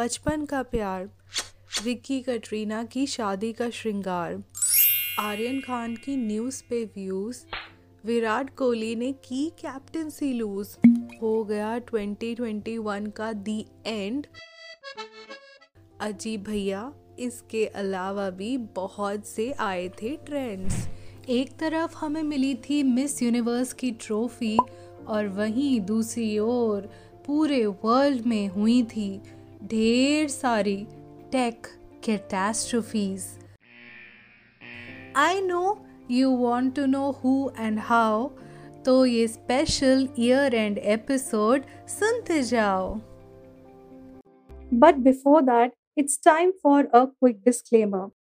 बचपन का प्यार, विक्की कटरीना की शादी का श्रृंगार। आर्यन खान की न्यूज़ पे व्यूज़। विराट कोहली ने की कैप्टनसी लूज। हो गया 2021 का दी एंड। अजीब भैया, इसके अलावा भी बहुत से आए थे ट्रेंड्स। एक तरफ़ हमें मिली थी मिस यूनिवर्स की ट्रॉफी और वहीं दूसरी ओर पूरे वर्ल्ड में हुई थी ढेर सारी tech catastrophes I know you want to know who and how तो ये स्पेशल ईयर एंड एपिसोड सुनते जाओ। But before that it's time for a quick disclaimer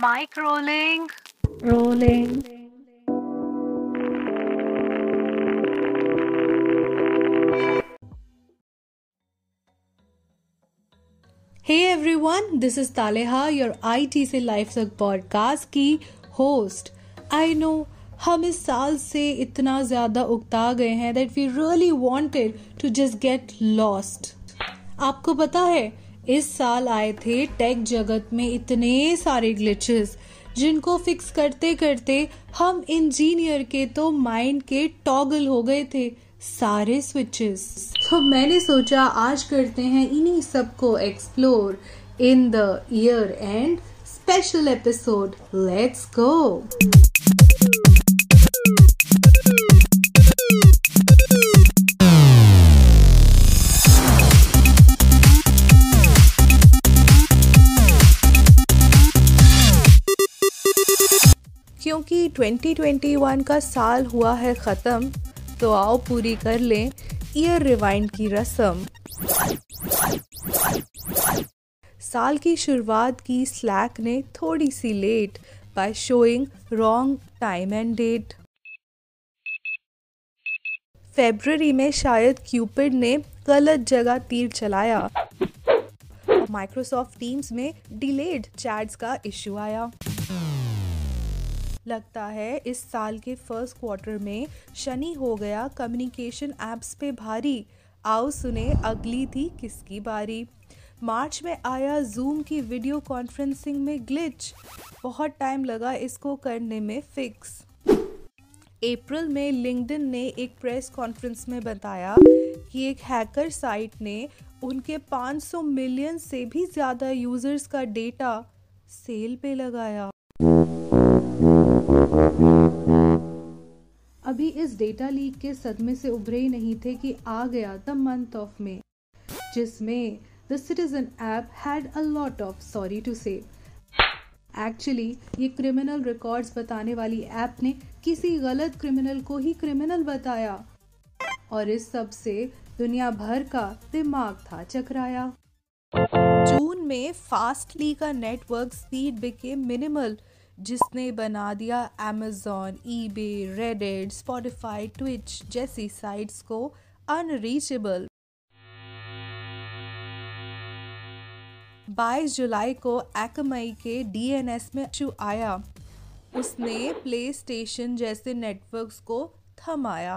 Mic rolling rolling hey everyone this is Taleha your I T से life तक podcast की host I know हम इस साल से इतना ज़्यादा उगता गए हैं that we really wanted to just get lost आपको पता है इस साल आए थे टेक जगत में इतने सारे ग्लिचेस जिनको फिक्स करते करते हम इंजीनियर के तो माइंड के टॉगल हो गए थे, सारे स्विचेस तो मैंने सोचा आज करते हैं इन्हीं सबको explore in the year end special episode let's go क्योंकि 2021 का साल हुआ है ख़त्म तो आओ पूरी कर लें ईयर रिवाइंड की रस्म। साल की शुरुआत की स्लैक ने थोड़ी सी late by showing wrong time and date February में शायद क्यूपिड ने गलत जगह तीर चलाया। और माइक्रोसॉफ्ट टीम्स में डिलेड चैट्स का इश्यू आया। लगता है, इस साल के फ़र्स्ट क्वार्टर में शनि हो गया कम्युनिकेशन एप्स पे भारी। आओ सुने, अगली थी किसकी बारी? मार्च में आया जूम की वीडियो कॉन्फ्रेंसिंग में ग्लिच। बहुत टाइम लगा इसको करने में फिक्स। अप्रैल में लिंक्डइन ने एक प्रेस कॉन्फ्रेंस में बताया कि एक हैकर साइट ने उनके 500 मिलियन से भी ज़्यादा यूज़र्स का डेटा सेल पे लगाया। अभी इस डेटा लीक के सदमे से उभरे ही नहीं थे कि आ गया द मंथ ऑफ़ मे, जिसमें the citizen app had a lot of sorry to say. Actually, ये क्रिमिनल रिकॉर्ड्स बताने वाली ऐप ने किसी गलत क्रिमिनल को ही क्रिमिनल बताया। और इस सबसे दुनिया भर का दिमाग था चकराया। जून में फास्टली का नेटवर्क स्पीड बिके मिनिमल। जिसने बना दिया Amazon eBay Reddit Spotify Twitch जैसी साइट्स को अनरीचेबल 22 जुलाई को एकमई के डीएनएस में इशू आया। उसने प्ले स्टेशन जैसे नेटवर्क्स को थमाया।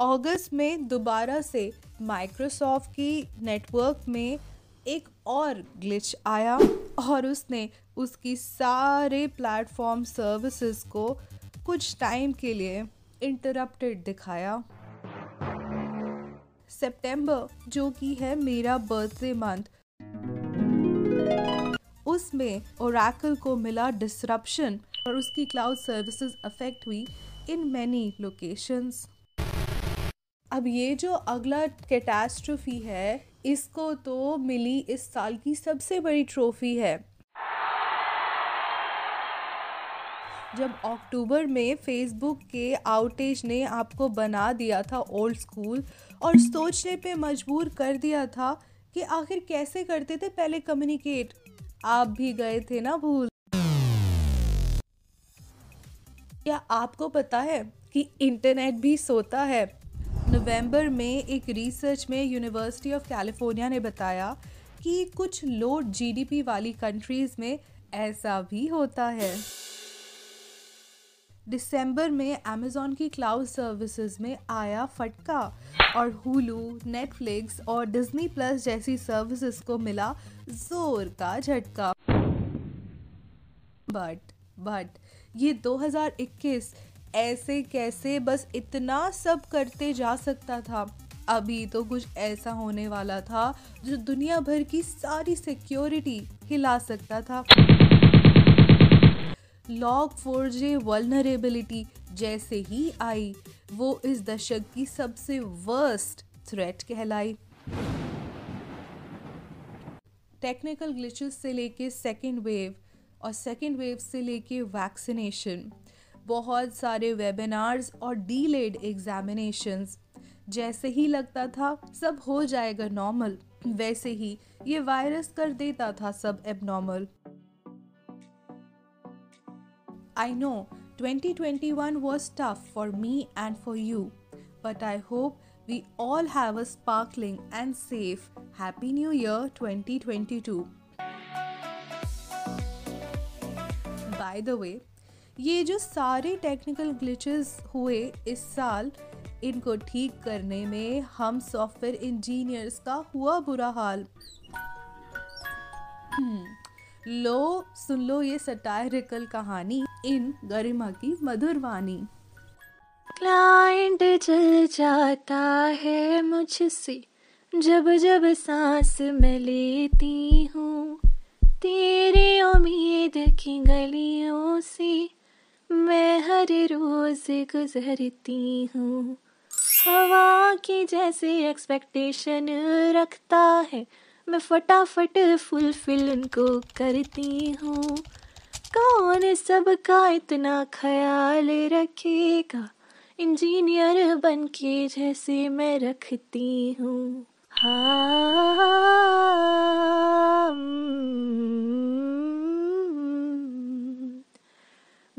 अगस्त में दोबारा से माइक्रोसॉफ्ट की नेटवर्क में एक और ग्लिच आया और उसने उसकी सारे प्लेटफॉर्म सर्विसेज़ को कुछ टाइम के लिए इंटरप्टेड दिखाया। सितंबर जो कि है मेरा बर्थडे मंथ उसमें ओरेकल को मिला डिसरप्शन और उसकी क्लाउड सर्विसेज़ अफेक्ट हुई इन मैनी लोकेशंस अब ये जो अगला कैटास्ट्रोफी है इसको तो मिली इस साल की सबसे बड़ी ट्रॉफी है। जब अक्टूबर में फेसबुक के आउटेज ने आपको बना दिया था ओल्ड स्कूल और सोचने पे मजबूर कर दिया था कि आखिर कैसे करते थे पहले कम्युनिकेट आप भी गए थे ना भूल। क्या आपको पता है कि इंटरनेट भी सोता है? नवंबर में एक रिसर्च में यूनिवर्सिटी ऑफ़ कैलिफ़ोर्निया ने बताया कि कुछ लो जीडीपी वाली कंट्रीज़ में ऐसा भी होता है। दिसंबर में अमेज़ॉन की क्लाउड सर्विसेज़ में आया फटका और हुलू नेटफ्लिक्स और डिज्नी प्लस जैसी सर्विसेज़ को मिला ज़ोर का झटका। बट बट ये 2021 ऐसे कैसे बस इतना सब करते जा सकता था। अभी तो कुछ ऐसा होने वाला था जो दुनिया भर की सारी सिक्योरिटी हिला सकता था। लॉग फोर जे वलनरेबिलिटी जैसे ही आई, वो इस दशक की सबसे वर्स्ट थ्रेट कहलाई। टेक्निकल ग्लिचेस से लेके सेकेंड वेव और सेकेंड वेव से लेके वैक्सीनेशन बहुत सारे वेबिनार्स और डीलेड एग्जामिनेशंस जैसे ही लगता था सब हो जाएगा नॉर्मल वैसे ही ये वायरस कर देता था सब abnormal I know 2021 was tough for me and for you, but I hope we all have a sparkling and safe Happy New Year 2022. By the way, ये जो सारे टेक्निकल ग्लिचेस हुए इस साल, इनको ठीक करने में हम सॉफ्टवेयर इंजीनियर्स का हुआ बुरा हाल hmm. लो, सुन लो ये सटायरिकल कहानी इन गरिमा की मधुर वाणी क्लाइंट चल जाता है मुझसे, जब जब सांस में लेती हूँ तेरे उम्मीद की गलियों से मैं हर रोज गुजरती हूँ। हवा की जैसे एक्सपेक्टेशन रखता है। मैं फटाफट फुलफिल उनको करती हूँ। कौन सबका इतना ख्याल रखेगा? इंजीनियर बन के जैसे मैं रखती हूँ। हाँ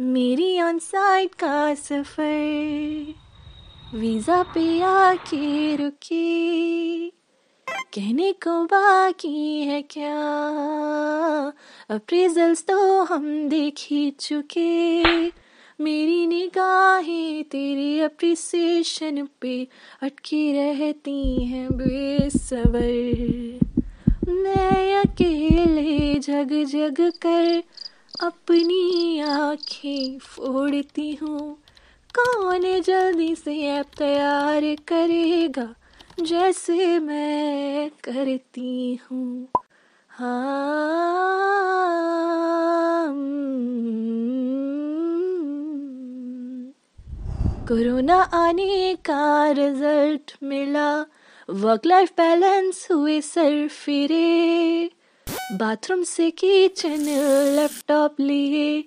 मेरी ऑन साइड का सफ़र। वीज़ा पे आके रुकी। कहने को बाकी है क्या? अप्रेजल्स तो हम देख ही चुके। मेरी निगाहें तेरी अप्रिसिएशन पे अटकी रहती हैं बेसबर। मैं अकेले जग जग कर अपनी आँखें फोड़ती हूँ। कौन जल्दी से ऐप तैयार करेगा, जैसे मैं करती हूँ। हाँ कोरोना आने का रिज़ल्ट मिला। वर्क लाइफ बैलेंस हुए सर फिरे। बाथरूम से किचन, लैपटॉप लिए।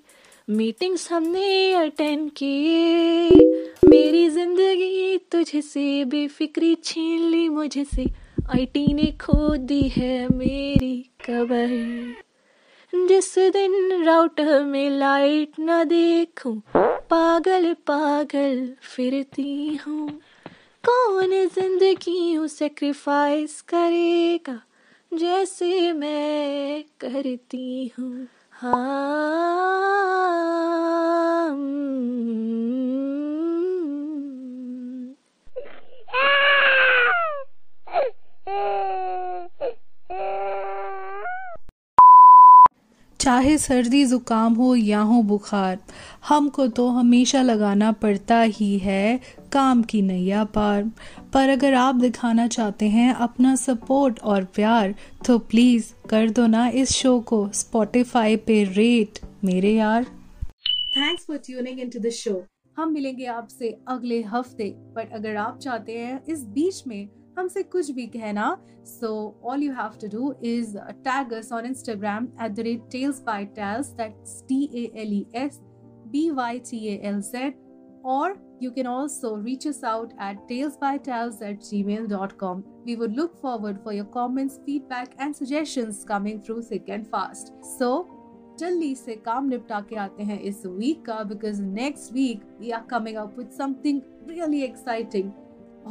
मीटिंग्स हमने अटेंड किए। मेरी ज़िंदगी तुझसे बेफिक्री छीन ली मुझसे। आईटी ने खो दी है मेरी कबर। जिस दिन राउटर में लाइट न देखूँ, पागल पागल फिरती हूँ। कौन ज़िंदगी सेक्रीफाइस करेगा? जैसे मैं करती हूँ। हाँ। चाहे सर्दी ज़ुकाम हो या हो बुखार, हमको तो हमेशा लगाना पड़ता ही है काम की नैया पार। पर अगर आप दिखाना चाहते हैं अपना सपोर्ट और प्यार तो प्लीज़ कर दो ना इस शो को। स्पॉटिफाई पे रेट मेरे यार। Thanks for tuning in to the show हम मिलेंगे आपसे अगले हफ़्ते। बट अगर आप चाहते हैं इस बीच में हमसे कुछ भी कहना so all you have to do is tag us on Instagram at the rate tales by tales that's T A L E S B Y T A L Z, or you can also reach us out at talesbytales at gmail.com. We would look forward for your comments, feedback, and suggestions coming through thick and fast. So, जल्दी से काम निपटा के आते हैं इस week का because next week we are coming up with something really exciting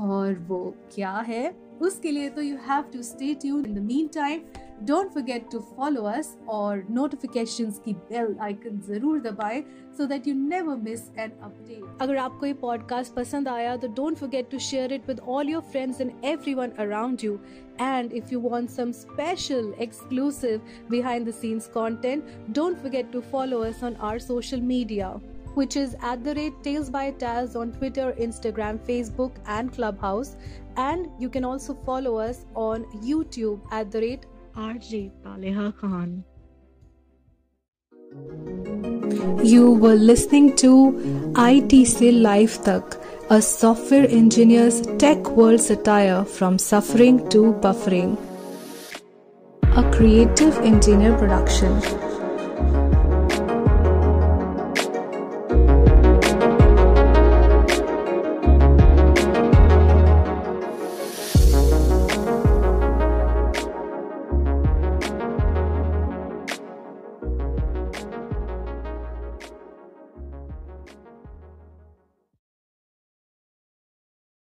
और वो क्या है उसके लिए तो you have to stay tune in the meantime Don't forget to follow us और नोटिफिकेशंस की बेल आइकन जरूर दबाएं so that you never miss an update अगर आपको ये पॉडकास्ट पसंद आया तो don't forget to share it with all your friends and everyone around you And if you want some special, exclusive, behind the scenes content, don't forget to follow us on our social media which is at the rate Tales by Tales on Twitter, Instagram, Facebook, and Clubhouse. And you can also follow us on YouTube at the rate RJ Khan. You were listening to ITC Life Tak, a software engineer's tech world satire from suffering to buffering. A creative engineer production.